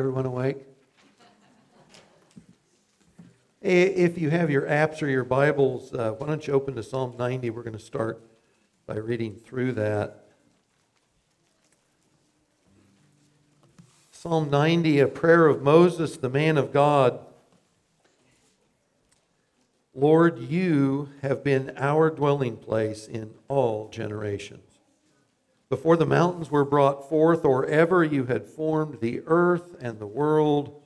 Everyone awake? If you have your apps or your Bibles, uh, why don't you open to Psalm 90? We're going to start by reading through that. Psalm 90, a prayer of Moses, the man of God. Lord, you have been our dwelling place in all generations. Before the mountains were brought forth, or ever you had formed the earth and the world,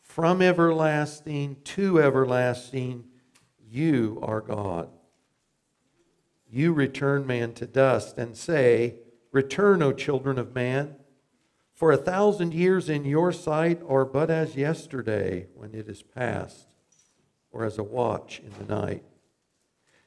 from everlasting to everlasting, you are God. You return man to dust and say, Return, O children of man. For a thousand years in your sight are but as yesterday when it is past, or as a watch in the night.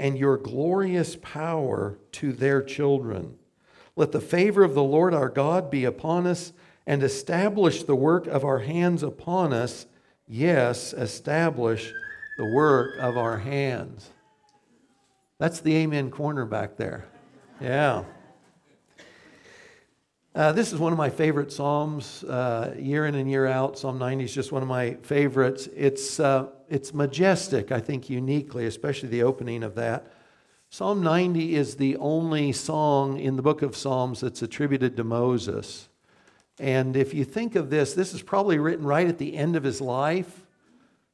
and your glorious power to their children. Let the favor of the Lord our God be upon us and establish the work of our hands upon us. Yes, establish the work of our hands. That's the amen corner back there. Yeah. Uh, this is one of my favorite Psalms, uh, year in and year out. Psalm 90 is just one of my favorites. It's, uh, it's majestic, I think, uniquely, especially the opening of that. Psalm 90 is the only song in the book of Psalms that's attributed to Moses. And if you think of this, this is probably written right at the end of his life.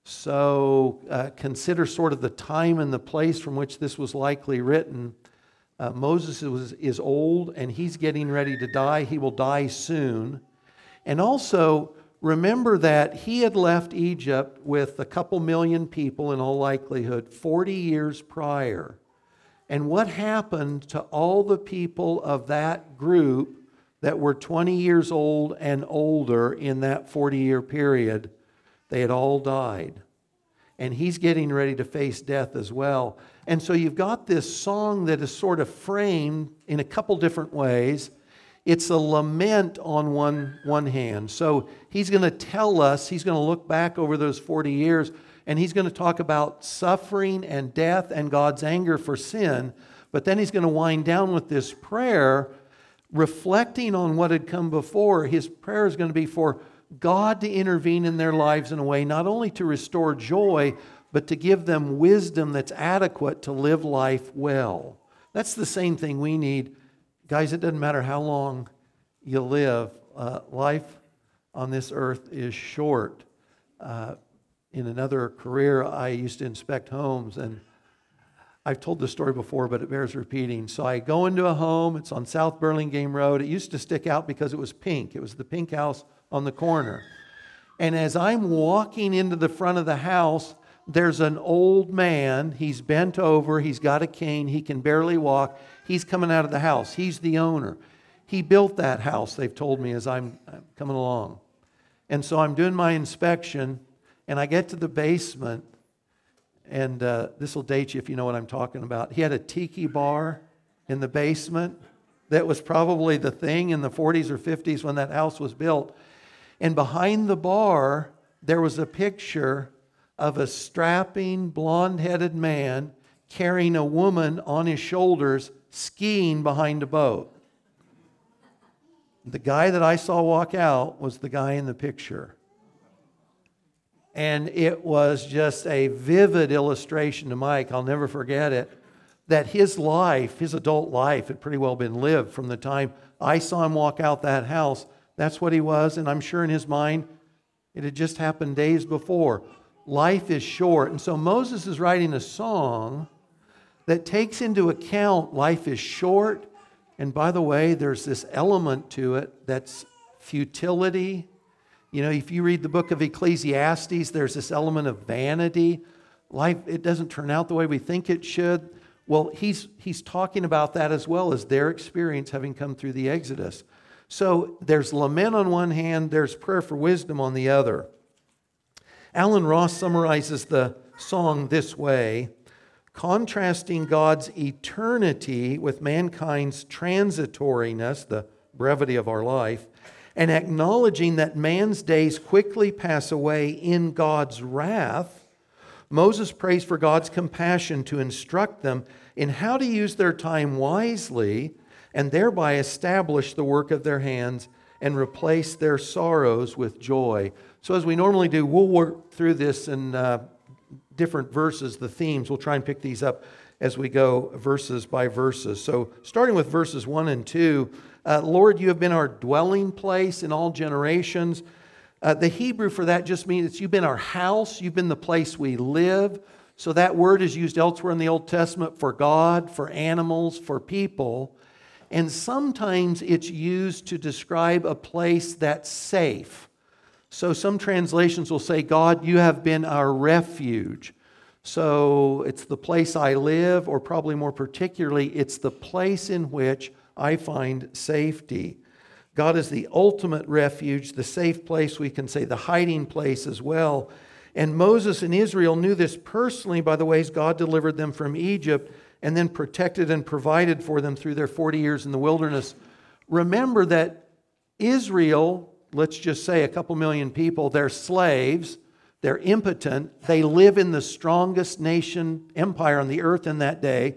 So uh, consider sort of the time and the place from which this was likely written. Uh, Moses is, is old and he's getting ready to die. He will die soon. And also, remember that he had left Egypt with a couple million people in all likelihood 40 years prior. And what happened to all the people of that group that were 20 years old and older in that 40 year period? They had all died. And he's getting ready to face death as well. And so you've got this song that is sort of framed in a couple different ways. It's a lament on one, one hand. So he's going to tell us, he's going to look back over those 40 years, and he's going to talk about suffering and death and God's anger for sin. But then he's going to wind down with this prayer, reflecting on what had come before. His prayer is going to be for God to intervene in their lives in a way not only to restore joy, but to give them wisdom that's adequate to live life well. That's the same thing we need. Guys, it doesn't matter how long you live, uh, life on this earth is short. Uh, in another career, I used to inspect homes, and I've told this story before, but it bears repeating. So I go into a home, it's on South Burlingame Road. It used to stick out because it was pink, it was the pink house on the corner. And as I'm walking into the front of the house, there's an old man. He's bent over. He's got a cane. He can barely walk. He's coming out of the house. He's the owner. He built that house, they've told me as I'm coming along. And so I'm doing my inspection, and I get to the basement, and uh, this will date you if you know what I'm talking about. He had a tiki bar in the basement that was probably the thing in the 40s or 50s when that house was built. And behind the bar, there was a picture of a strapping, blonde headed man carrying a woman on his shoulders skiing behind a boat. The guy that I saw walk out was the guy in the picture. And it was just a vivid illustration to Mike, I'll never forget it, that his life, his adult life, had pretty well been lived from the time I saw him walk out that house. That's what he was, and I'm sure in his mind, it had just happened days before. Life is short. And so Moses is writing a song that takes into account life is short. And by the way, there's this element to it that's futility you know, if you read the book of Ecclesiastes, there's this element of vanity. Life, it doesn't turn out the way we think it should. Well, he's, he's talking about that as well as their experience having come through the Exodus. So there's lament on one hand, there's prayer for wisdom on the other. Allen Ross summarizes the song this way contrasting God's eternity with mankind's transitoriness, the brevity of our life, and acknowledging that man's days quickly pass away in God's wrath, Moses prays for God's compassion to instruct them in how to use their time wisely and thereby establish the work of their hands and replace their sorrows with joy. So, as we normally do, we'll work through this in uh, different verses, the themes. We'll try and pick these up as we go verses by verses. So, starting with verses 1 and 2, uh, Lord, you have been our dwelling place in all generations. Uh, the Hebrew for that just means you've been our house, you've been the place we live. So that word is used elsewhere in the Old Testament for God, for animals, for people. And sometimes it's used to describe a place that's safe. So some translations will say, God, you have been our refuge. So it's the place I live, or probably more particularly, it's the place in which I find safety. God is the ultimate refuge, the safe place, we can say, the hiding place as well. And Moses and Israel knew this personally by the ways God delivered them from Egypt and then protected and provided for them through their 40 years in the wilderness. Remember that Israel, let's just say a couple million people, they're slaves, they're impotent, they live in the strongest nation empire on the earth in that day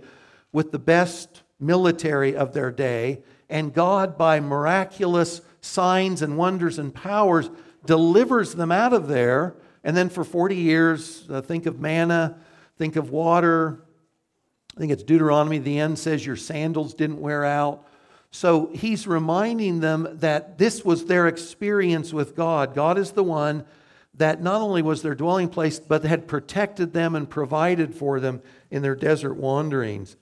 with the best military of their day, and God, by miraculous signs and wonders and powers, delivers them out of there. And then for 40 years, uh, think of manna, think of water. I think it's Deuteronomy, the end says your sandals didn't wear out. So he's reminding them that this was their experience with God. God is the one that not only was their dwelling place, but had protected them and provided for them in their desert wanderings.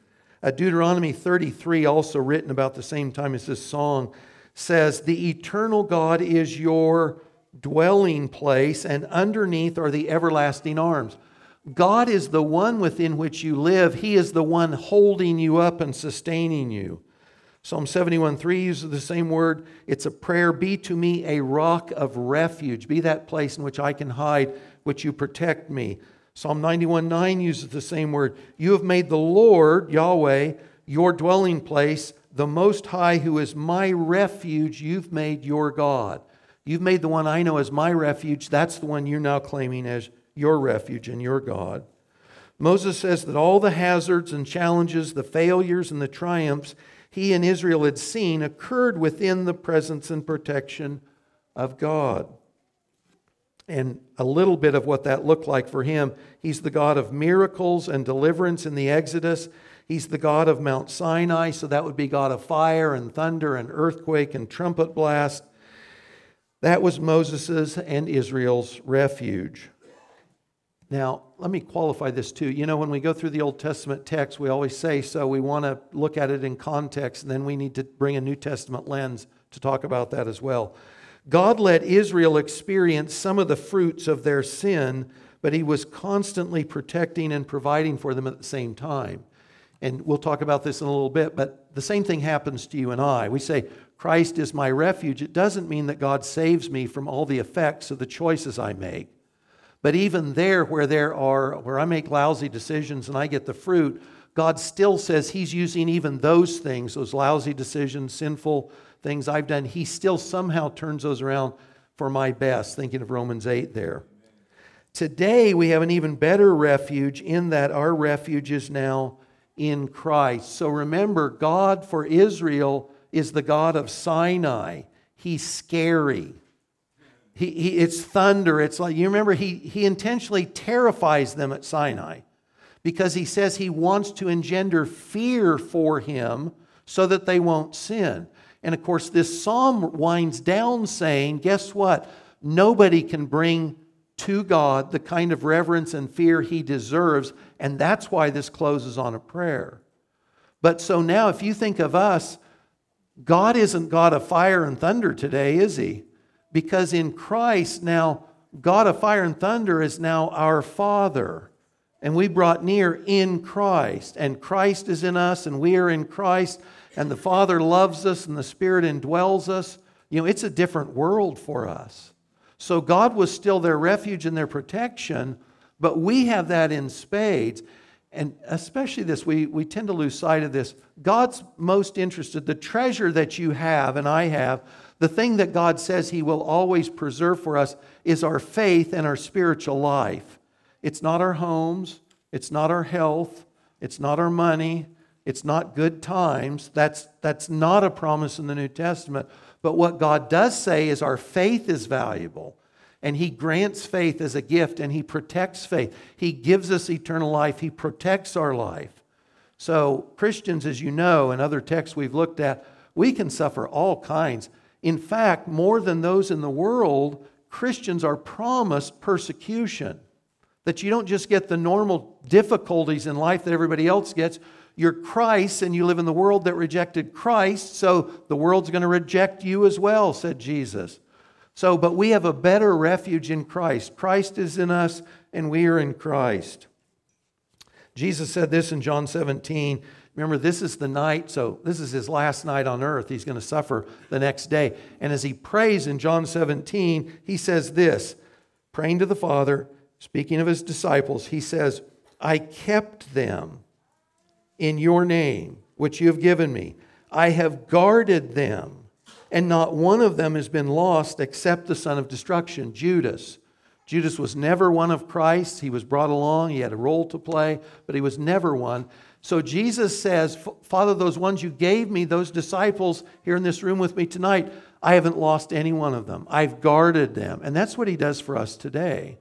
Deuteronomy 33, also written about the same time as this song, says, The eternal God is your dwelling place, and underneath are the everlasting arms. God is the one within which you live. He is the one holding you up and sustaining you. Psalm 71 3 uses the same word. It's a prayer Be to me a rock of refuge. Be that place in which I can hide, which you protect me. Psalm 91 9 uses the same word. You have made the Lord, Yahweh, your dwelling place, the Most High, who is my refuge, you've made your God. You've made the one I know as my refuge. That's the one you're now claiming as your refuge and your God. Moses says that all the hazards and challenges, the failures and the triumphs he and Israel had seen occurred within the presence and protection of God and a little bit of what that looked like for him. He's the God of miracles and deliverance in the Exodus. He's the God of Mount Sinai, so that would be God of fire and thunder and earthquake and trumpet blast. That was Moses's and Israel's refuge. Now, let me qualify this too. You know, when we go through the Old Testament text, we always say so. We want to look at it in context, and then we need to bring a New Testament lens to talk about that as well. God let Israel experience some of the fruits of their sin, but He was constantly protecting and providing for them at the same time. And we'll talk about this in a little bit, but the same thing happens to you and I. We say, Christ is my refuge. It doesn't mean that God saves me from all the effects of the choices I make. But even there, where there are, where I make lousy decisions and I get the fruit, God still says He's using even those things, those lousy decisions, sinful things I've done, he still somehow turns those around for my best, thinking of Romans 8 there. Today, we have an even better refuge in that our refuge is now in Christ. So remember, God for Israel is the God of Sinai. He's scary. He, he, it's thunder. It's like, you remember, he, he intentionally terrifies them at Sinai because he says he wants to engender fear for him so that they won't sin. And of course, this psalm winds down saying, guess what? Nobody can bring to God the kind of reverence and fear he deserves. And that's why this closes on a prayer. But so now, if you think of us, God isn't God of fire and thunder today, is he? Because in Christ, now, God of fire and thunder is now our Father. And we brought near in Christ. And Christ is in us, and we are in Christ. And the Father loves us, and the Spirit indwells us. You know, it's a different world for us. So God was still their refuge and their protection, but we have that in spades. And especially this, we, we tend to lose sight of this. God's most interested, the treasure that you have and I have, the thing that God says He will always preserve for us is our faith and our spiritual life. It's not our homes, it's not our health, it's not our money, it's not good times. That's, that's not a promise in the New Testament. But what God does say is our faith is valuable. And He grants faith as a gift and He protects faith. He gives us eternal life, He protects our life. So, Christians, as you know, and other texts we've looked at, we can suffer all kinds. In fact, more than those in the world, Christians are promised persecution. That you don't just get the normal difficulties in life that everybody else gets, you're Christ and you live in the world that rejected Christ, so the world's going to reject you as well, said Jesus. So, but we have a better refuge in Christ. Christ is in us and we are in Christ. Jesus said this in John 17. Remember, this is the night, so this is his last night on earth. He's going to suffer the next day. And as he prays in John 17, he says this praying to the Father, speaking of his disciples, he says, I kept them in your name, which you have given me. I have guarded them, and not one of them has been lost except the son of destruction, Judas. Judas was never one of Christ. He was brought along, he had a role to play, but he was never one. So Jesus says, Father, those ones you gave me, those disciples here in this room with me tonight, I haven't lost any one of them. I've guarded them. And that's what he does for us today.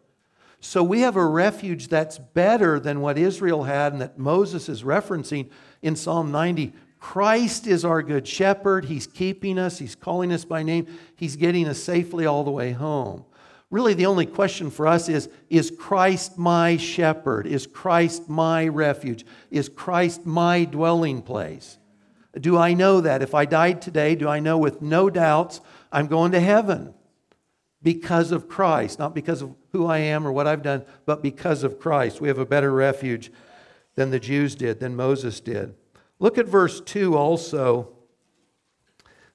So we have a refuge that's better than what Israel had and that Moses is referencing in Psalm 90. Christ is our good shepherd. He's keeping us, He's calling us by name, He's getting us safely all the way home. Really, the only question for us is Is Christ my shepherd? Is Christ my refuge? Is Christ my dwelling place? Do I know that? If I died today, do I know with no doubts I'm going to heaven? because of Christ, not because of who I am or what I've done, but because of Christ. We have a better refuge than the Jews did, than Moses did. Look at verse 2 also.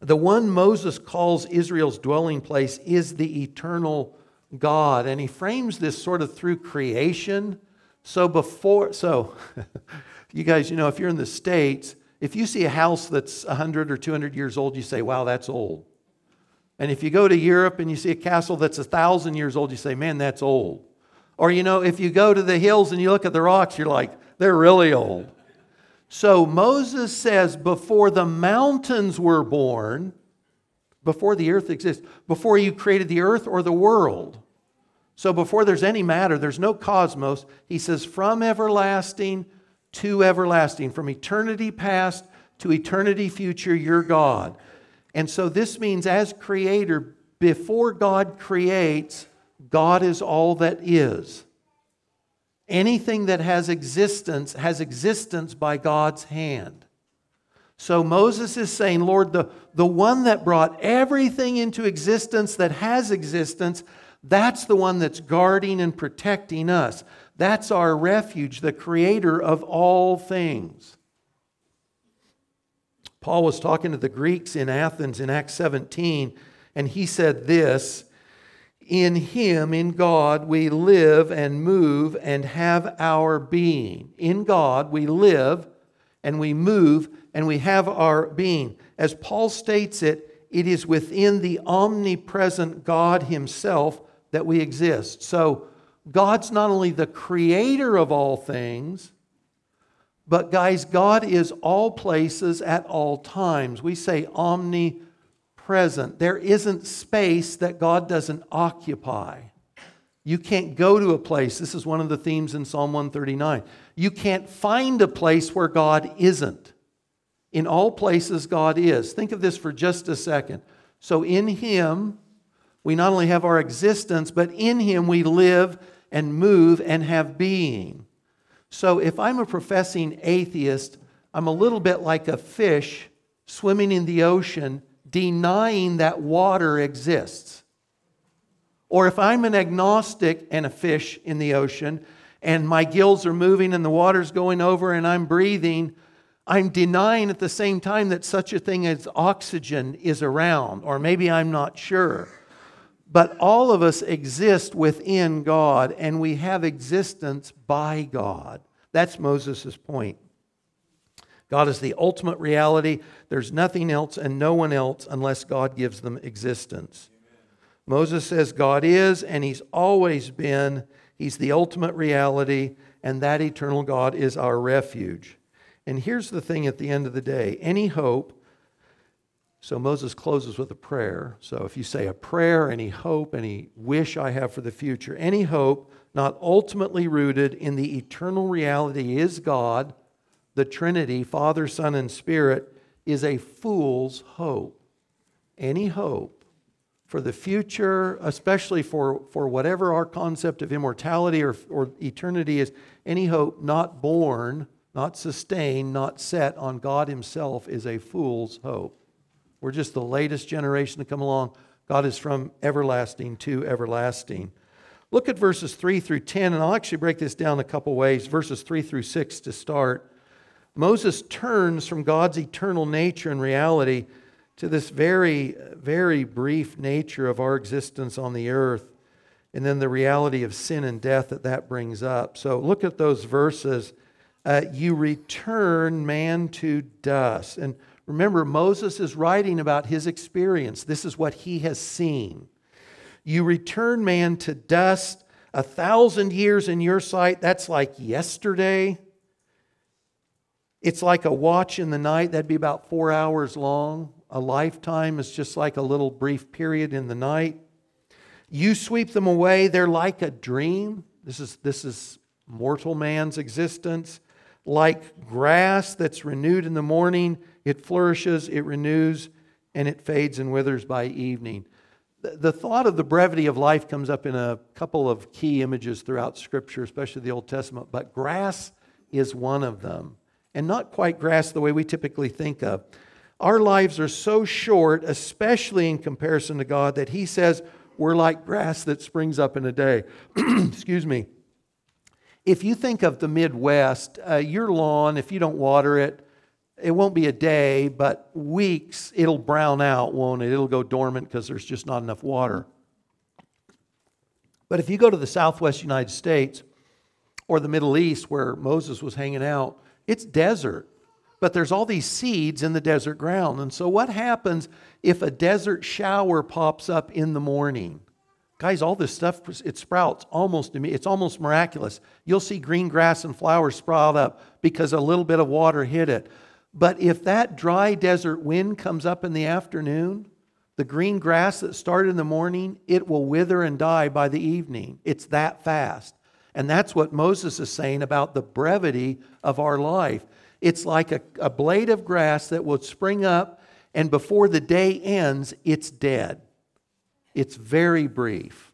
The one Moses calls Israel's dwelling place is the eternal God, and he frames this sort of through creation. So before, so you guys, you know, if you're in the States, if you see a house that's 100 or 200 years old, you say, wow, that's old. And if you go to Europe and you see a castle that's a thousand years old, you say, man, that's old. Or, you know, if you go to the hills and you look at the rocks, you're like, they're really old. So Moses says, before the mountains were born, before the earth exists, before you created the earth or the world. So before there's any matter, there's no cosmos. He says, from everlasting to everlasting, from eternity past to eternity future, you're God. And so this means, as creator, before God creates, God is all that is. Anything that has existence has existence by God's hand. So Moses is saying, Lord, the, the one that brought everything into existence that has existence, that's the one that's guarding and protecting us. That's our refuge, the creator of all things. Paul was talking to the Greeks in Athens in Acts 17, and he said this In him, in God, we live and move and have our being. In God, we live and we move and we have our being. As Paul states it, it is within the omnipresent God Himself that we exist. So, God's not only the creator of all things, but guys, God is all places at all times. We say omnipresent. There isn't space that God doesn't occupy. You can't go to a place. This is one of the themes in Psalm 139. You can't find a place where God isn't. In all places, God is. Think of this for just a second. So, in Him, we not only have our existence, but in Him we live and move and have being. So, if I'm a professing atheist, I'm a little bit like a fish swimming in the ocean, denying that water exists. Or if I'm an agnostic and a fish in the ocean, and my gills are moving and the water's going over and I'm breathing, I'm denying at the same time that such a thing as oxygen is around, or maybe I'm not sure. But all of us exist within God, and we have existence by God. That's Moses' point. God is the ultimate reality. There's nothing else and no one else unless God gives them existence. Moses says God is, and He's always been. He's the ultimate reality, and that eternal God is our refuge. And here's the thing at the end of the day any hope, so Moses closes with a prayer. So if you say a prayer, any hope, any wish I have for the future, any hope not ultimately rooted in the eternal reality is God, the Trinity, Father, Son, and Spirit, is a fool's hope. Any hope for the future, especially for, for whatever our concept of immortality or, or eternity is, any hope not born not sustained, not set on God Himself, is a fool's hope. We're just the latest generation to come along. God is from everlasting to everlasting. Look at verses 3 through 10, and I'll actually break this down a couple ways. Verses 3 through 6 to start. Moses turns from God's eternal nature and reality to this very, very brief nature of our existence on the earth, and then the reality of sin and death that that brings up. So look at those verses uh, you return man to dust. And remember, Moses is writing about his experience. This is what he has seen. You return man to dust. A thousand years in your sight, that's like yesterday. It's like a watch in the night, that'd be about four hours long. A lifetime is just like a little brief period in the night. You sweep them away, they're like a dream. This is, this is mortal man's existence. Like grass that's renewed in the morning, it flourishes, it renews, and it fades and withers by evening. The thought of the brevity of life comes up in a couple of key images throughout Scripture, especially the Old Testament, but grass is one of them. And not quite grass the way we typically think of. Our lives are so short, especially in comparison to God, that He says we're like grass that springs up in a day. Excuse me. If you think of the Midwest, uh, your lawn, if you don't water it, it won't be a day, but weeks, it'll brown out, won't it? It'll go dormant because there's just not enough water. But if you go to the southwest United States or the Middle East where Moses was hanging out, it's desert. But there's all these seeds in the desert ground. And so, what happens if a desert shower pops up in the morning? Guys, all this stuff, it sprouts almost, it's almost miraculous. You'll see green grass and flowers sprout up because a little bit of water hit it. But if that dry desert wind comes up in the afternoon, the green grass that started in the morning, it will wither and die by the evening. It's that fast. And that's what Moses is saying about the brevity of our life. It's like a, a blade of grass that will spring up, and before the day ends, it's dead. It's very brief,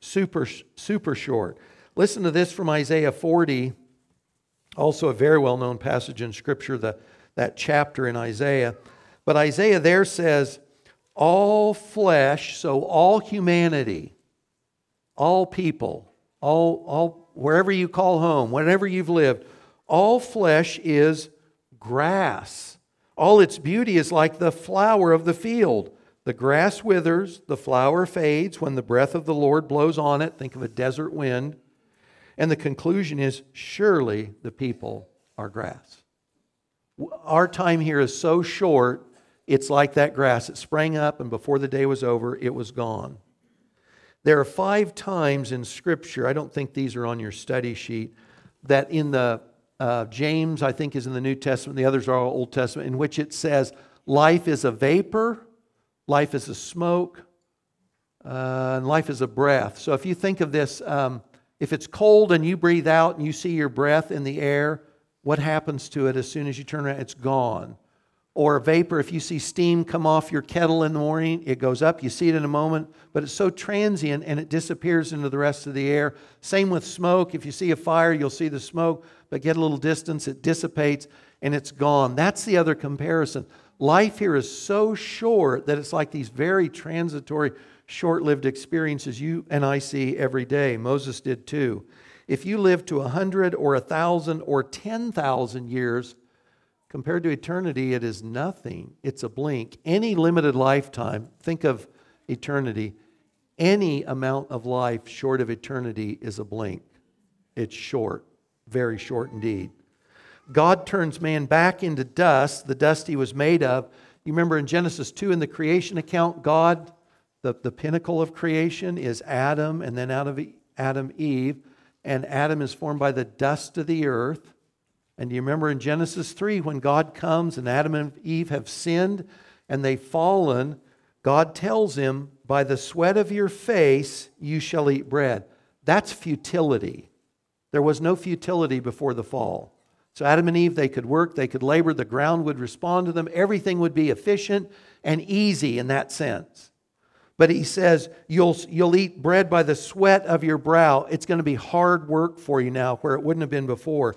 super, super short. Listen to this from Isaiah 40, also a very well known passage in Scripture, the, that chapter in Isaiah. But Isaiah there says, All flesh, so all humanity, all people, all, all wherever you call home, wherever you've lived, all flesh is grass. All its beauty is like the flower of the field. The grass withers, the flower fades when the breath of the Lord blows on it. Think of a desert wind. And the conclusion is surely the people are grass. Our time here is so short, it's like that grass. It sprang up, and before the day was over, it was gone. There are five times in Scripture, I don't think these are on your study sheet, that in the uh, James, I think, is in the New Testament, the others are all Old Testament, in which it says, Life is a vapor, life is a smoke, uh, and life is a breath. So if you think of this, um, if it's cold and you breathe out and you see your breath in the air, what happens to it as soon as you turn around? It's gone. Or vapor, if you see steam come off your kettle in the morning, it goes up. You see it in a moment, but it's so transient and it disappears into the rest of the air. Same with smoke. If you see a fire, you'll see the smoke, but get a little distance, it dissipates and it's gone. That's the other comparison. Life here is so short that it's like these very transitory, short lived experiences you and I see every day. Moses did too. If you live to a 100 or a 1,000 or 10,000 years, compared to eternity, it is nothing. It's a blink. Any limited lifetime, think of eternity, any amount of life short of eternity is a blink. It's short, very short indeed. God turns man back into dust, the dust he was made of. You remember in Genesis 2 in the creation account, God, the, the pinnacle of creation is Adam, and then out of Adam, Eve. And Adam is formed by the dust of the earth. And you remember in Genesis 3 when God comes and Adam and Eve have sinned and they've fallen, God tells him, By the sweat of your face you shall eat bread. That's futility. There was no futility before the fall. So Adam and Eve, they could work, they could labor, the ground would respond to them, everything would be efficient and easy in that sense. But he says, you'll, you'll eat bread by the sweat of your brow. It's going to be hard work for you now, where it wouldn't have been before.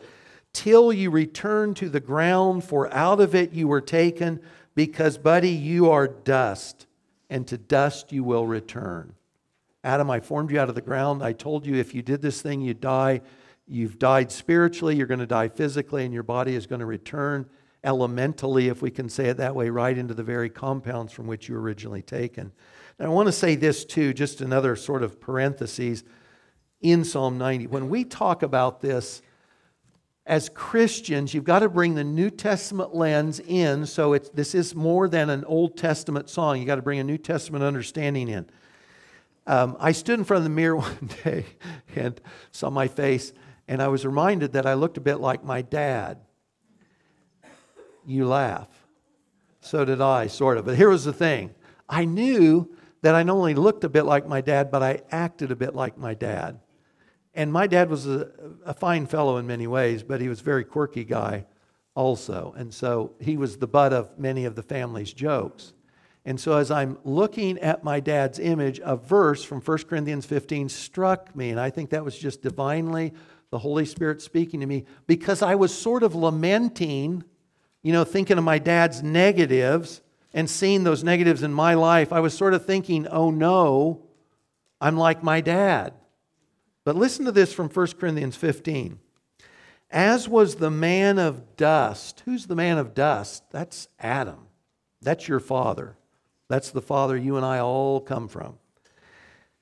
Till you return to the ground, for out of it you were taken, because, buddy, you are dust, and to dust you will return. Adam, I formed you out of the ground. I told you if you did this thing, you'd die. You've died spiritually, you're going to die physically, and your body is going to return elementally, if we can say it that way, right into the very compounds from which you were originally taken. And I want to say this too, just another sort of parentheses in Psalm 90. When we talk about this, as Christians, you've got to bring the New Testament lens in. So it's, this is more than an Old Testament song. You've got to bring a New Testament understanding in. Um, I stood in front of the mirror one day and saw my face, and I was reminded that I looked a bit like my dad. You laugh. So did I, sort of. But here was the thing I knew that I not only looked a bit like my dad, but I acted a bit like my dad. And my dad was a, a fine fellow in many ways, but he was a very quirky guy also. And so he was the butt of many of the family's jokes. And so, as I'm looking at my dad's image, a verse from 1 Corinthians 15 struck me. And I think that was just divinely the Holy Spirit speaking to me because I was sort of lamenting, you know, thinking of my dad's negatives and seeing those negatives in my life. I was sort of thinking, oh no, I'm like my dad. But listen to this from 1 Corinthians 15. As was the man of dust. Who's the man of dust? That's Adam. That's your father. That's the Father you and I all come from.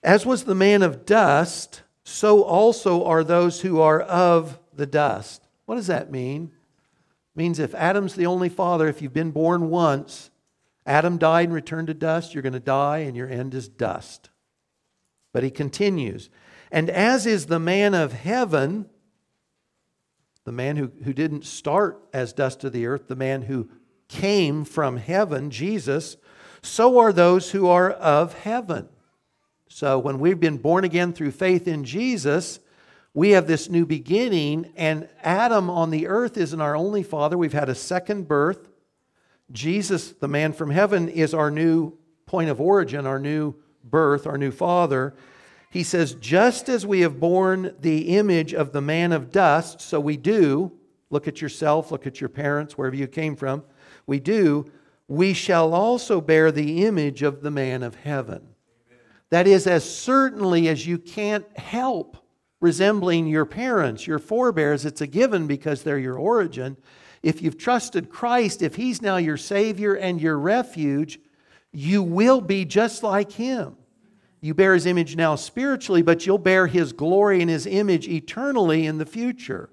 As was the man of dust, so also are those who are of the dust. What does that mean? It means if Adam's the only father, if you've been born once, Adam died and returned to dust, you're going to die and your end is dust. But he continues, and as is the man of heaven, the man who, who didn't start as dust of the earth, the man who came from heaven, Jesus, so are those who are of heaven. So when we've been born again through faith in Jesus, we have this new beginning, and Adam on the earth isn't our only father. We've had a second birth. Jesus, the man from heaven, is our new point of origin, our new birth, our new father. He says, just as we have borne the image of the man of dust, so we do, look at yourself, look at your parents, wherever you came from, we do, we shall also bear the image of the man of heaven. That is, as certainly as you can't help resembling your parents, your forebears, it's a given because they're your origin. If you've trusted Christ, if He's now your Savior and your refuge, you will be just like Him. You bear His image now spiritually, but you'll bear His glory and His image eternally in the future.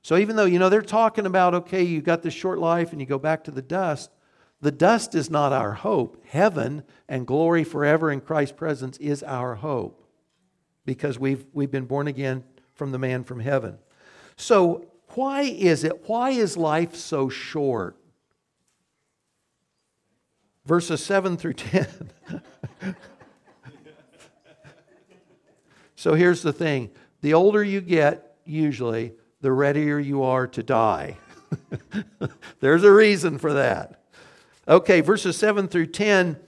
So even though, you know, they're talking about, okay, you got this short life and you go back to the dust, The dust is not our hope. Heaven and glory forever in Christ's presence is our hope because we've, we've been born again from the man from heaven. So, why is it? Why is life so short? Verses 7 through 10. so, here's the thing the older you get, usually, the readier you are to die. There's a reason for that. Okay, verses 7 through 10.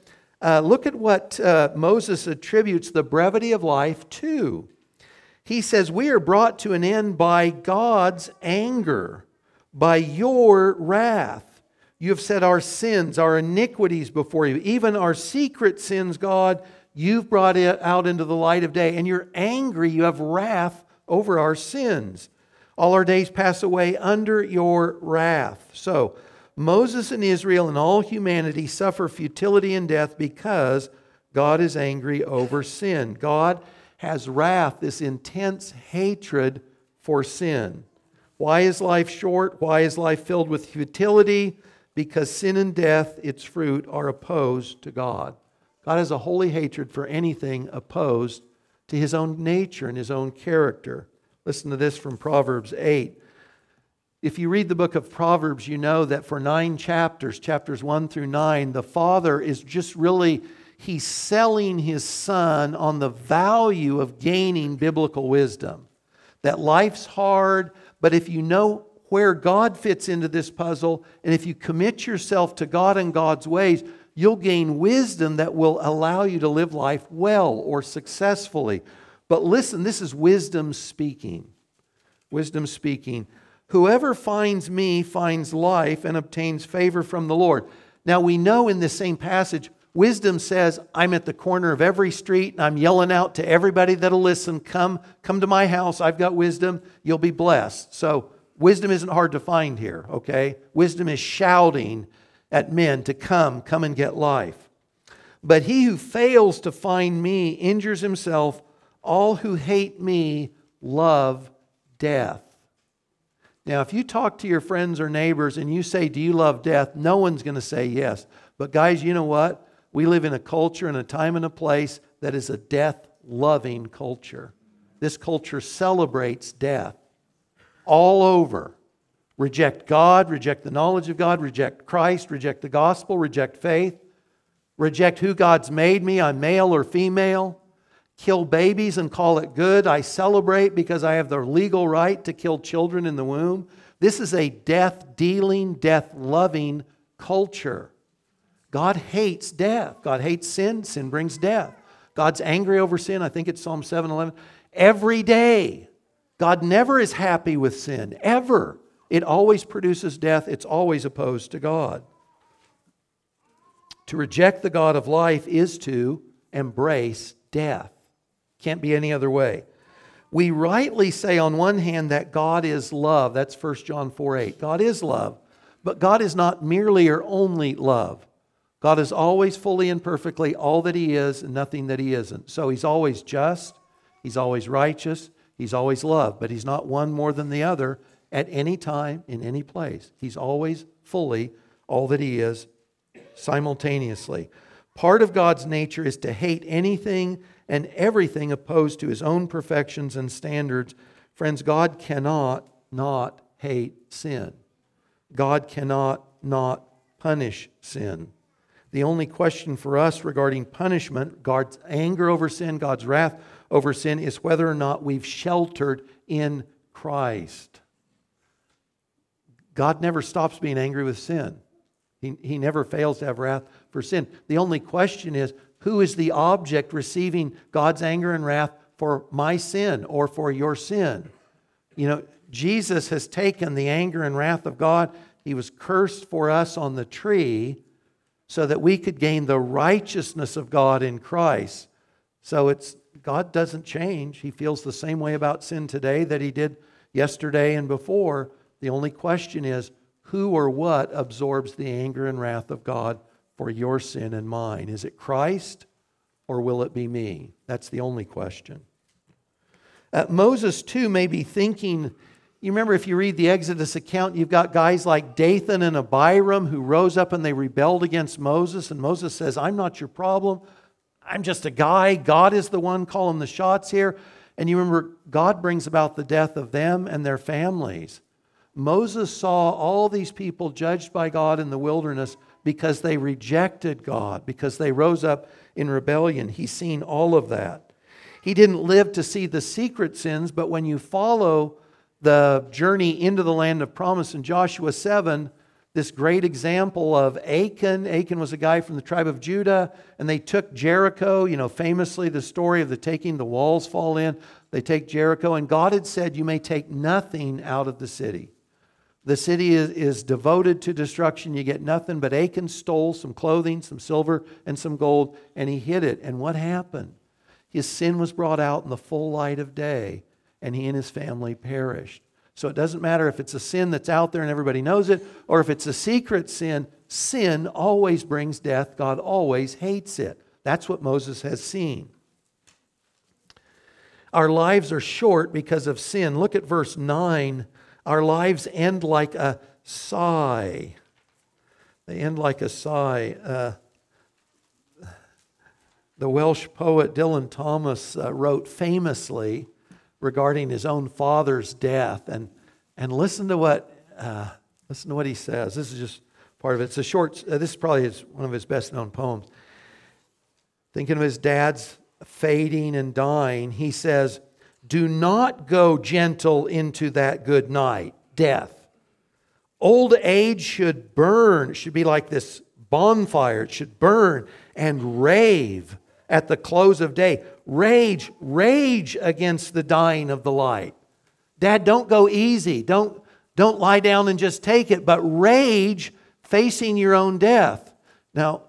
Uh, look at what uh, Moses attributes the brevity of life to. He says, We are brought to an end by God's anger, by your wrath. You have set our sins, our iniquities before you, even our secret sins, God, you've brought it out into the light of day. And you're angry, you have wrath over our sins. All our days pass away under your wrath. So, Moses and Israel and all humanity suffer futility and death because God is angry over sin. God has wrath, this intense hatred for sin. Why is life short? Why is life filled with futility? Because sin and death, its fruit, are opposed to God. God has a holy hatred for anything opposed to his own nature and his own character. Listen to this from Proverbs 8. If you read the book of Proverbs, you know that for nine chapters, chapters 1 through 9, the father is just really, he's selling his son on the value of gaining biblical wisdom. That life's hard, but if you know where God fits into this puzzle, and if you commit yourself to God and God's ways, you'll gain wisdom that will allow you to live life well or successfully. But listen, this is wisdom speaking. Wisdom speaking. Whoever finds me finds life and obtains favor from the Lord. Now we know in this same passage, wisdom says, I'm at the corner of every street and I'm yelling out to everybody that'll listen, come, come to my house. I've got wisdom. You'll be blessed. So wisdom isn't hard to find here, okay? Wisdom is shouting at men to come, come and get life. But he who fails to find me injures himself all who hate me love death. Now, if you talk to your friends or neighbors and you say, Do you love death? No one's going to say yes. But, guys, you know what? We live in a culture and a time and a place that is a death loving culture. This culture celebrates death all over. Reject God, reject the knowledge of God, reject Christ, reject the gospel, reject faith, reject who God's made me, I'm male or female kill babies and call it good. I celebrate because I have the legal right to kill children in the womb. This is a death dealing, death loving culture. God hates death. God hates sin. Sin brings death. God's angry over sin. I think it's Psalm 711. Every day. God never is happy with sin, ever. It always produces death. It's always opposed to God. To reject the God of life is to embrace death. Can't be any other way. We rightly say, on one hand, that God is love. That's 1 John 4 8. God is love. But God is not merely or only love. God is always fully and perfectly all that He is and nothing that He isn't. So He's always just, He's always righteous, He's always love, but He's not one more than the other at any time, in any place. He's always fully all that He is simultaneously. Part of God's nature is to hate anything and everything opposed to his own perfections and standards. Friends, God cannot not hate sin. God cannot not punish sin. The only question for us regarding punishment, God's anger over sin, God's wrath over sin, is whether or not we've sheltered in Christ. God never stops being angry with sin. He, he never fails to have wrath for sin. The only question is who is the object receiving God's anger and wrath for my sin or for your sin? You know, Jesus has taken the anger and wrath of God. He was cursed for us on the tree so that we could gain the righteousness of God in Christ. So it's God doesn't change. He feels the same way about sin today that he did yesterday and before. The only question is who or what absorbs the anger and wrath of God for your sin and mine? Is it Christ or will it be me? That's the only question. Uh, Moses, too, may be thinking You remember if you read the Exodus account, you've got guys like Dathan and Abiram who rose up and they rebelled against Moses. And Moses says, I'm not your problem. I'm just a guy. God is the one calling the shots here. And you remember, God brings about the death of them and their families. Moses saw all these people judged by God in the wilderness because they rejected God, because they rose up in rebellion. He's seen all of that. He didn't live to see the secret sins, but when you follow the journey into the land of promise in Joshua 7, this great example of Achan. Achan was a guy from the tribe of Judah, and they took Jericho. You know, famously, the story of the taking, the walls fall in. They take Jericho, and God had said, You may take nothing out of the city. The city is, is devoted to destruction. You get nothing. But Achan stole some clothing, some silver, and some gold, and he hid it. And what happened? His sin was brought out in the full light of day, and he and his family perished. So it doesn't matter if it's a sin that's out there and everybody knows it, or if it's a secret sin. Sin always brings death. God always hates it. That's what Moses has seen. Our lives are short because of sin. Look at verse 9 our lives end like a sigh. They end like a sigh. Uh, the Welsh poet Dylan Thomas uh, wrote famously regarding his own father's death, and and listen to what uh, listen to what he says. This is just part of it. It's a short. Uh, this is probably his, one of his best known poems. Thinking of his dad's fading and dying, he says, do not go gentle into that good night, death. Old age should burn, it should be like this bonfire, it should burn and rave at the close of day. Rage, rage against the dying of the light. Dad, don't go easy. Don't, don't lie down and just take it, but rage facing your own death. Now,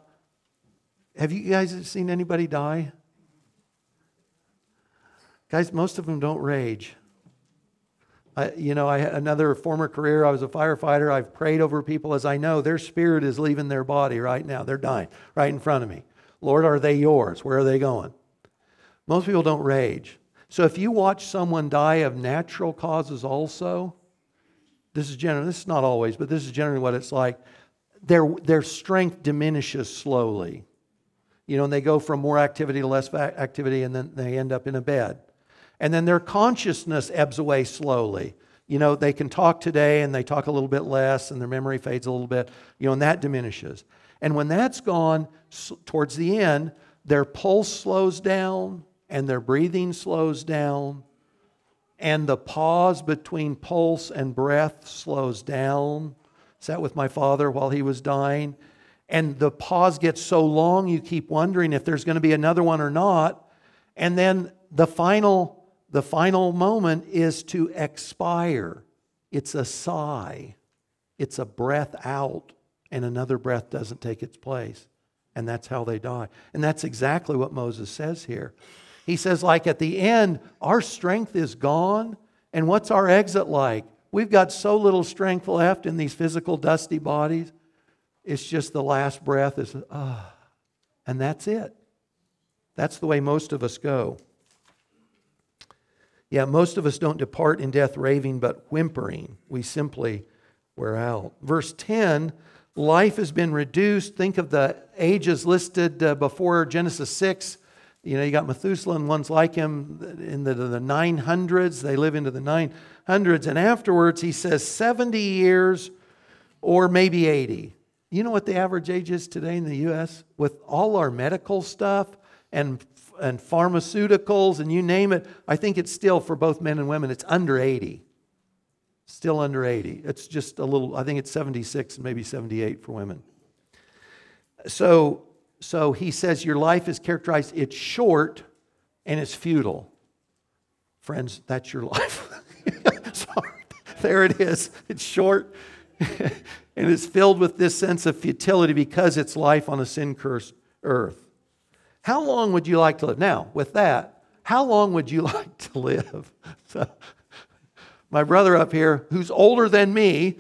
have you guys seen anybody die? Guys, most of them don't rage. I, you know, I another former career. I was a firefighter. I've prayed over people as I know their spirit is leaving their body right now. They're dying right in front of me. Lord, are they yours? Where are they going? Most people don't rage. So if you watch someone die of natural causes, also, this is generally this is not always, but this is generally what it's like. Their their strength diminishes slowly. You know, and they go from more activity to less activity, and then they end up in a bed and then their consciousness ebbs away slowly. You know, they can talk today and they talk a little bit less and their memory fades a little bit, you know, and that diminishes. And when that's gone towards the end, their pulse slows down and their breathing slows down and the pause between pulse and breath slows down. Sat with my father while he was dying. And the pause gets so long, you keep wondering if there's going to be another one or not. And then the final the final moment is to expire. It's a sigh, it's a breath out, and another breath doesn't take its place. And that's how they die. And that's exactly what Moses says here. He says, like at the end, our strength is gone. And what's our exit like? We've got so little strength left in these physical, dusty bodies. It's just the last breath is, ah, and that's it. That's the way most of us go. Yeah, most of us don't depart in death raving, but whimpering. We simply wear out. Verse 10 life has been reduced. Think of the ages listed uh, before Genesis 6. You know, you got Methuselah and ones like him in the, the 900s. They live into the 900s. And afterwards, he says 70 years or maybe 80. You know what the average age is today in the U.S.? With all our medical stuff and and pharmaceuticals and you name it, I think it's still for both men and women, it's under 80. Still under 80. It's just a little, I think it's 76 and maybe 78 for women. So, so he says your life is characterized, it's short and it's futile. Friends, that's your life. Sorry. There it is. It's short and it's filled with this sense of futility because it's life on a sin cursed earth. How long would you like to live? Now, with that, how long would you like to live? My brother up here, who's older than me,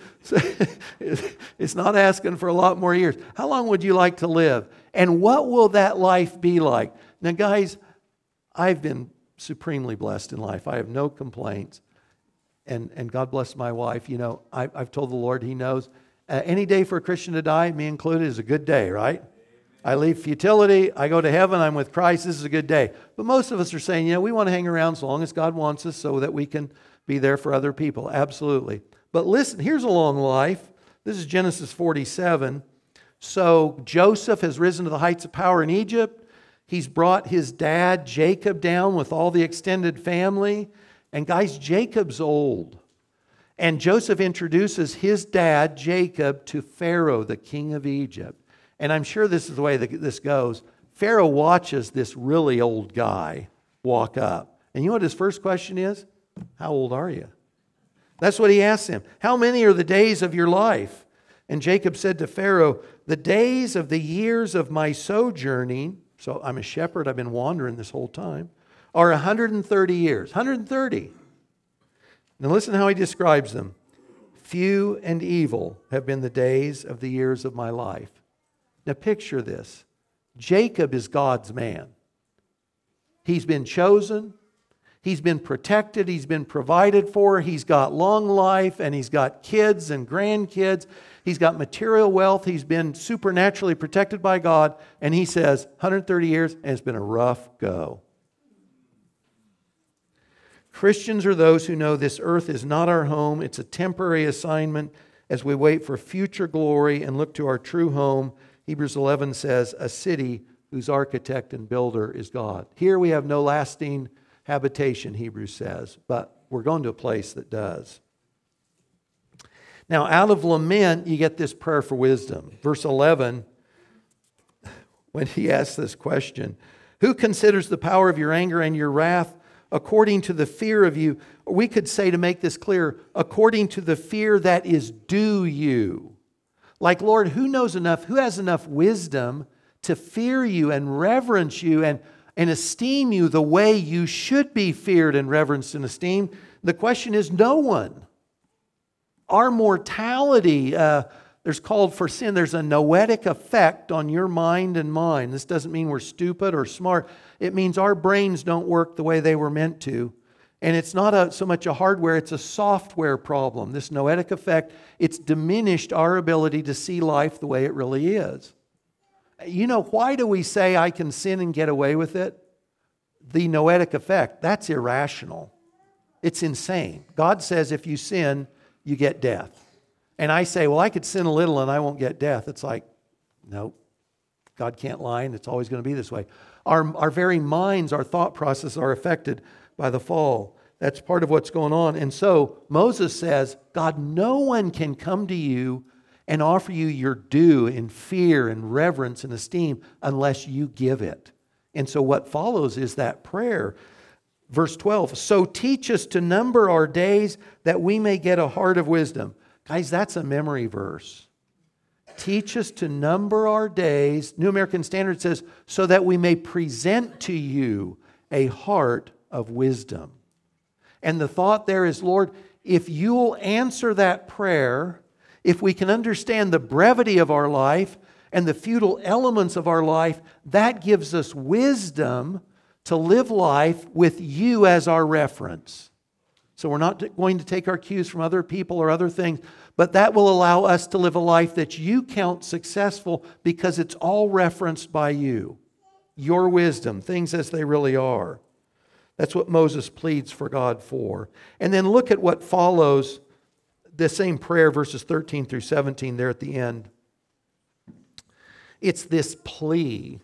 is not asking for a lot more years. How long would you like to live? And what will that life be like? Now, guys, I've been supremely blessed in life. I have no complaints. and, and God bless my wife. You know, I, have told the Lord, He knows. Uh, any day for a Christian to die, me included, is a good day, right? I leave futility. I go to heaven. I'm with Christ. This is a good day. But most of us are saying, you know, we want to hang around as long as God wants us so that we can be there for other people. Absolutely. But listen, here's a long life. This is Genesis 47. So Joseph has risen to the heights of power in Egypt. He's brought his dad, Jacob, down with all the extended family. And guys, Jacob's old. And Joseph introduces his dad, Jacob, to Pharaoh, the king of Egypt. And I'm sure this is the way that this goes. Pharaoh watches this really old guy walk up. And you know what his first question is? How old are you? That's what he asks him. How many are the days of your life? And Jacob said to Pharaoh, The days of the years of my sojourning, so I'm a shepherd, I've been wandering this whole time, are 130 years. 130. Now listen how he describes them. Few and evil have been the days of the years of my life. Now picture this Jacob is God's man. He's been chosen, he's been protected, he's been provided for, he's got long life, and he's got kids and grandkids. He's got material wealth, he's been supernaturally protected by God, and he says, 130 years, and it's been a rough go. Christians are those who know this earth is not our home, it's a temporary assignment as we wait for future glory and look to our true home Hebrews 11 says, a city whose architect and builder is God. Here we have no lasting habitation, Hebrews says, but we're going to a place that does. Now, out of lament, you get this prayer for wisdom. Verse 11, when he asks this question, Who considers the power of your anger and your wrath according to the fear of you? We could say, to make this clear, according to the fear that is due you. Like, Lord, who knows enough, who has enough wisdom to fear you and reverence you and, and esteem you the way you should be feared and reverenced and esteemed? The question is no one. Our mortality, uh, there's called for sin, there's a noetic effect on your mind and mine. This doesn't mean we're stupid or smart, it means our brains don't work the way they were meant to. And it's not a, so much a hardware, it's a software problem. This noetic effect, it's diminished our ability to see life the way it really is. You know, why do we say I can sin and get away with it? The noetic effect, that's irrational. It's insane. God says if you sin, you get death. And I say, well, I could sin a little and I won't get death. It's like, nope. God can't lie, and it's always going to be this way. Our, our very minds, our thought processes are affected by the fall. That's part of what's going on. And so Moses says, God, no one can come to you and offer you your due in fear and reverence and esteem unless you give it. And so what follows is that prayer. Verse 12, so teach us to number our days that we may get a heart of wisdom. Guys, that's a memory verse. Teach us to number our days. New American Standard says, so that we may present to you a heart of wisdom. And the thought there is, Lord, if you'll answer that prayer, if we can understand the brevity of our life and the futile elements of our life, that gives us wisdom to live life with you as our reference. So we're not going to take our cues from other people or other things, but that will allow us to live a life that you count successful because it's all referenced by you. Your wisdom, things as they really are. That's what Moses pleads for God for. And then look at what follows the same prayer, verses 13 through 17, there at the end. It's this plea.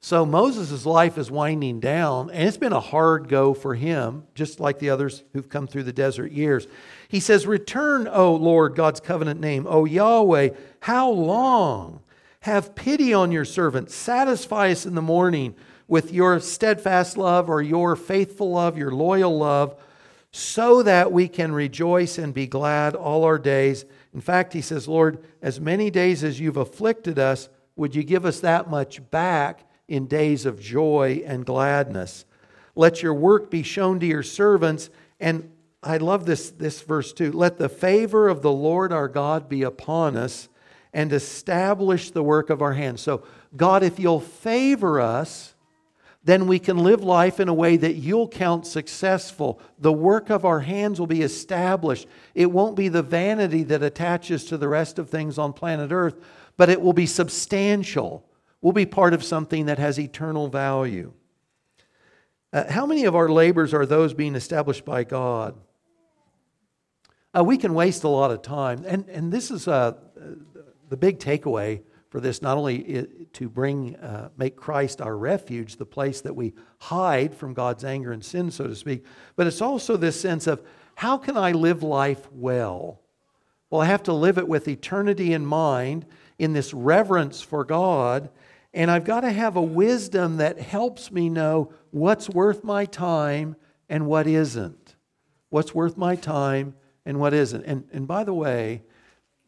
So Moses' life is winding down, and it's been a hard go for him, just like the others who've come through the desert years. He says, Return, O Lord, God's covenant name, O Yahweh, how long? Have pity on your servant. Satisfy us in the morning with your steadfast love or your faithful love, your loyal love, so that we can rejoice and be glad all our days. In fact, he says, Lord, as many days as you've afflicted us, would you give us that much back in days of joy and gladness? Let your work be shown to your servants. And I love this, this verse too. Let the favor of the Lord our God be upon us and establish the work of our hands. So, God, if you'll favor us, then we can live life in a way that you'll count successful. The work of our hands will be established. It won't be the vanity that attaches to the rest of things on planet Earth, but it will be substantial. We'll be part of something that has eternal value. Uh, how many of our labors are those being established by God? Uh, we can waste a lot of time. And, and this is uh, the big takeaway for this not only to bring, uh, make Christ our refuge, the place that we hide from God's anger and sin, so to speak, but it's also this sense of how can I live life well? Well, I have to live it with eternity in mind, in this reverence for God, and I've got to have a wisdom that helps me know what's worth my time and what isn't. What's worth my time and what isn't. And, and by the way,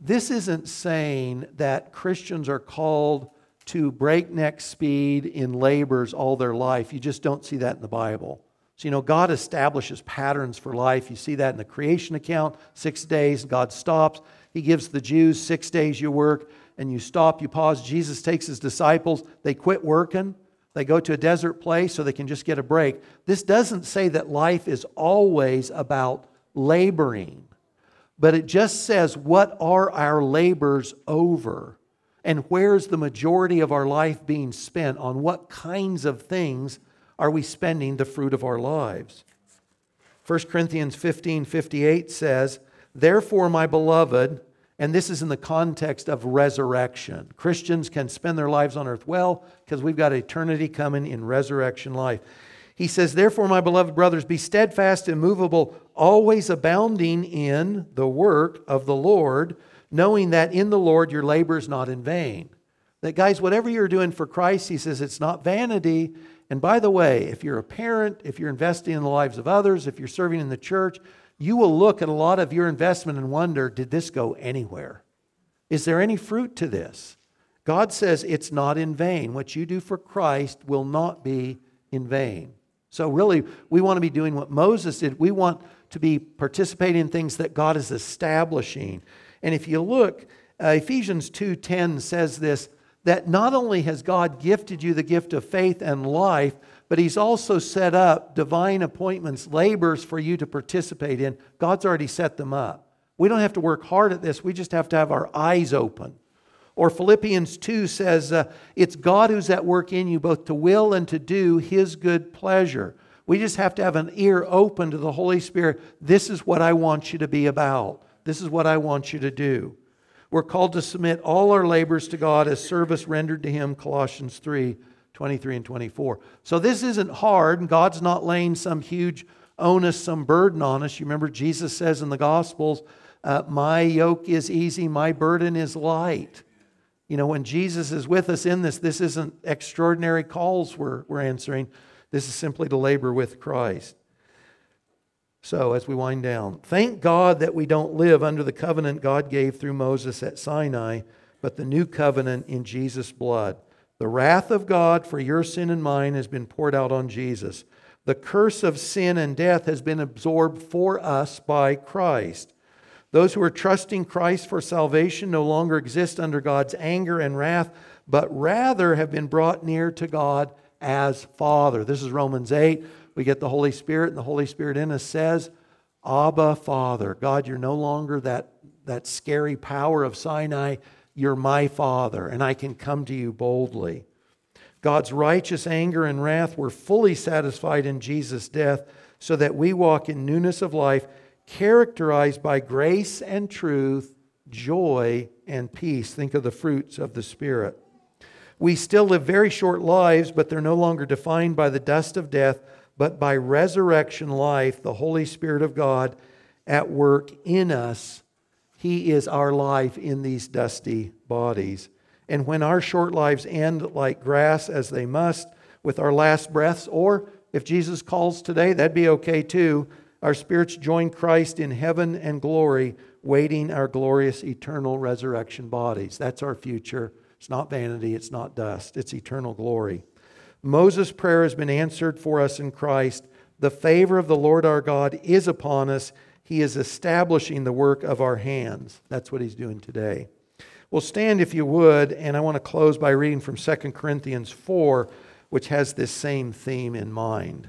this isn't saying that Christians are called to breakneck speed in labors all their life. You just don't see that in the Bible. So, you know, God establishes patterns for life. You see that in the creation account six days, God stops. He gives the Jews six days you work and you stop, you pause. Jesus takes his disciples, they quit working. They go to a desert place so they can just get a break. This doesn't say that life is always about laboring but it just says, What are our labors over? And where's the majority of our life being spent? On what kinds of things are we spending the fruit of our lives? 1 Corinthians 15 58 says, Therefore, my beloved, and this is in the context of resurrection. Christians can spend their lives on earth well because we've got eternity coming in resurrection life. He says, Therefore, my beloved brothers, be steadfast, and immovable, always abounding in the work of the Lord, knowing that in the Lord your labor is not in vain. That, guys, whatever you're doing for Christ, he says, it's not vanity. And by the way, if you're a parent, if you're investing in the lives of others, if you're serving in the church, you will look at a lot of your investment and wonder, did this go anywhere? Is there any fruit to this? God says it's not in vain. What you do for Christ will not be in vain. So, really, we want to be doing what Moses did. We want to be participating in things that God is establishing. And if you look, uh, Ephesians 2:10 says this that not only has God gifted you the gift of faith and life, but he's also set up divine appointments, labors for you to participate in. God's already set them up. We don't have to work hard at this. We just have to have our eyes open. Or Philippians 2 says, uh, It's God who's at work in you, both to will and to do his good pleasure. We just have to have an ear open to the Holy Spirit. This is what I want you to be about. This is what I want you to do. We're called to submit all our labors to God as service rendered to Him, Colossians 3 23 and 24. So this isn't hard, and God's not laying some huge onus, some burden on us. You remember Jesus says in the Gospels, uh, My yoke is easy, my burden is light. You know, when Jesus is with us in this, this isn't extraordinary calls we're, we're answering. This is simply to labor with Christ. So, as we wind down, thank God that we don't live under the covenant God gave through Moses at Sinai, but the new covenant in Jesus' blood. The wrath of God for your sin and mine has been poured out on Jesus. The curse of sin and death has been absorbed for us by Christ. Those who are trusting Christ for salvation no longer exist under God's anger and wrath, but rather have been brought near to God as Father. This is Romans 8. We get the Holy Spirit, and the Holy Spirit in us says, Abba, Father. God, you're no longer that, that scary power of Sinai. You're my Father, and I can come to you boldly. God's righteous anger and wrath were fully satisfied in Jesus' death so that we walk in newness of life characterized by grace and truth, joy and peace. Think of the fruits of the Spirit. We still live very short lives, but they're no longer defined by the dust of death, but by resurrection life, the Holy Spirit of God at work in us. He is our life in these dusty bodies. And when our short lives end like grass, as they must, with our last breaths, or if Jesus calls today, that'd be okay too our spirits join Christ in heaven and glory, waiting our glorious eternal resurrection bodies. That's our future. It's not vanity, it's not dust, it's eternal glory. Moses' prayer has been answered for us in Christ. The favor of the Lord our God is upon us. He is establishing the work of our hands. That's what he's doing today. Well, stand if you would, and I want to close by reading from 2 Corinthians 4. which has this same theme in mind.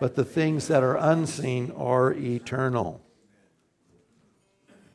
but the things that are unseen are eternal.